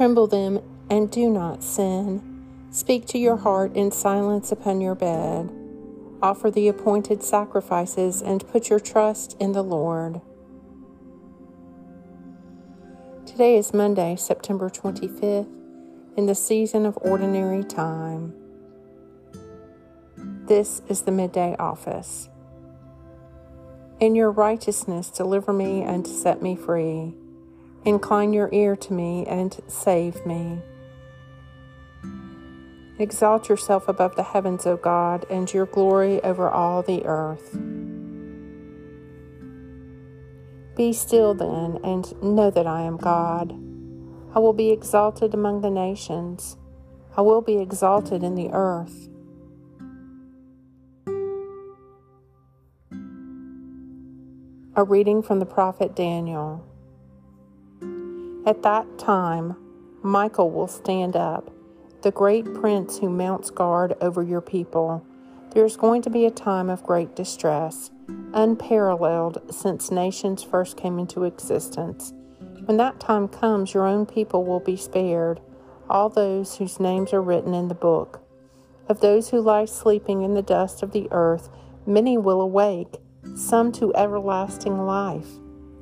Tremble them and do not sin. Speak to your heart in silence upon your bed. Offer the appointed sacrifices and put your trust in the Lord. Today is Monday, September 25th, in the season of ordinary time. This is the midday office. In your righteousness, deliver me and set me free. Incline your ear to me and save me. Exalt yourself above the heavens, O God, and your glory over all the earth. Be still then, and know that I am God. I will be exalted among the nations, I will be exalted in the earth. A reading from the prophet Daniel. At that time, Michael will stand up the great prince who mounts guard over your people. There is going to be a time of great distress, unparalleled since nations first came into existence. When that time comes, your own people will be spared, all those whose names are written in the book. Of those who lie sleeping in the dust of the earth, many will awake, some to everlasting life,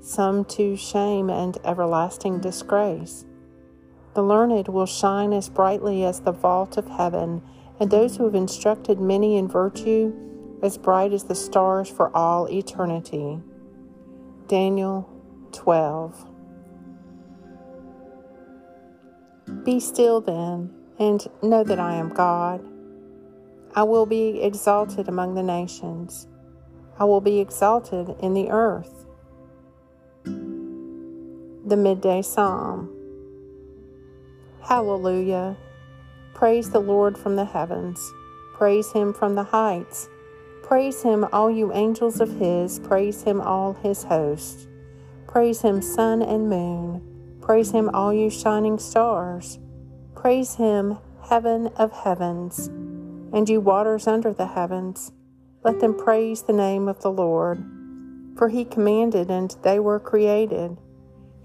some to shame and everlasting disgrace. The learned will shine as brightly as the vault of heaven, and those who have instructed many in virtue as bright as the stars for all eternity. Daniel 12. Be still then, and know that I am God. I will be exalted among the nations, I will be exalted in the earth. The Midday Psalm. Hallelujah. Praise the Lord from the heavens. Praise him from the heights. Praise him, all you angels of his. Praise him, all his hosts. Praise him, sun and moon. Praise him, all you shining stars. Praise him, heaven of heavens, and you waters under the heavens. Let them praise the name of the Lord. For he commanded, and they were created.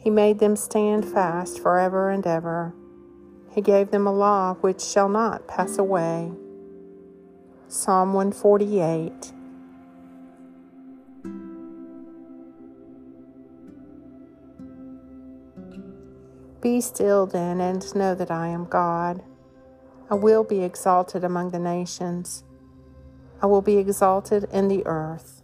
He made them stand fast forever and ever. He gave them a law which shall not pass away. Psalm 148. Be still then and know that I am God. I will be exalted among the nations. I will be exalted in the earth.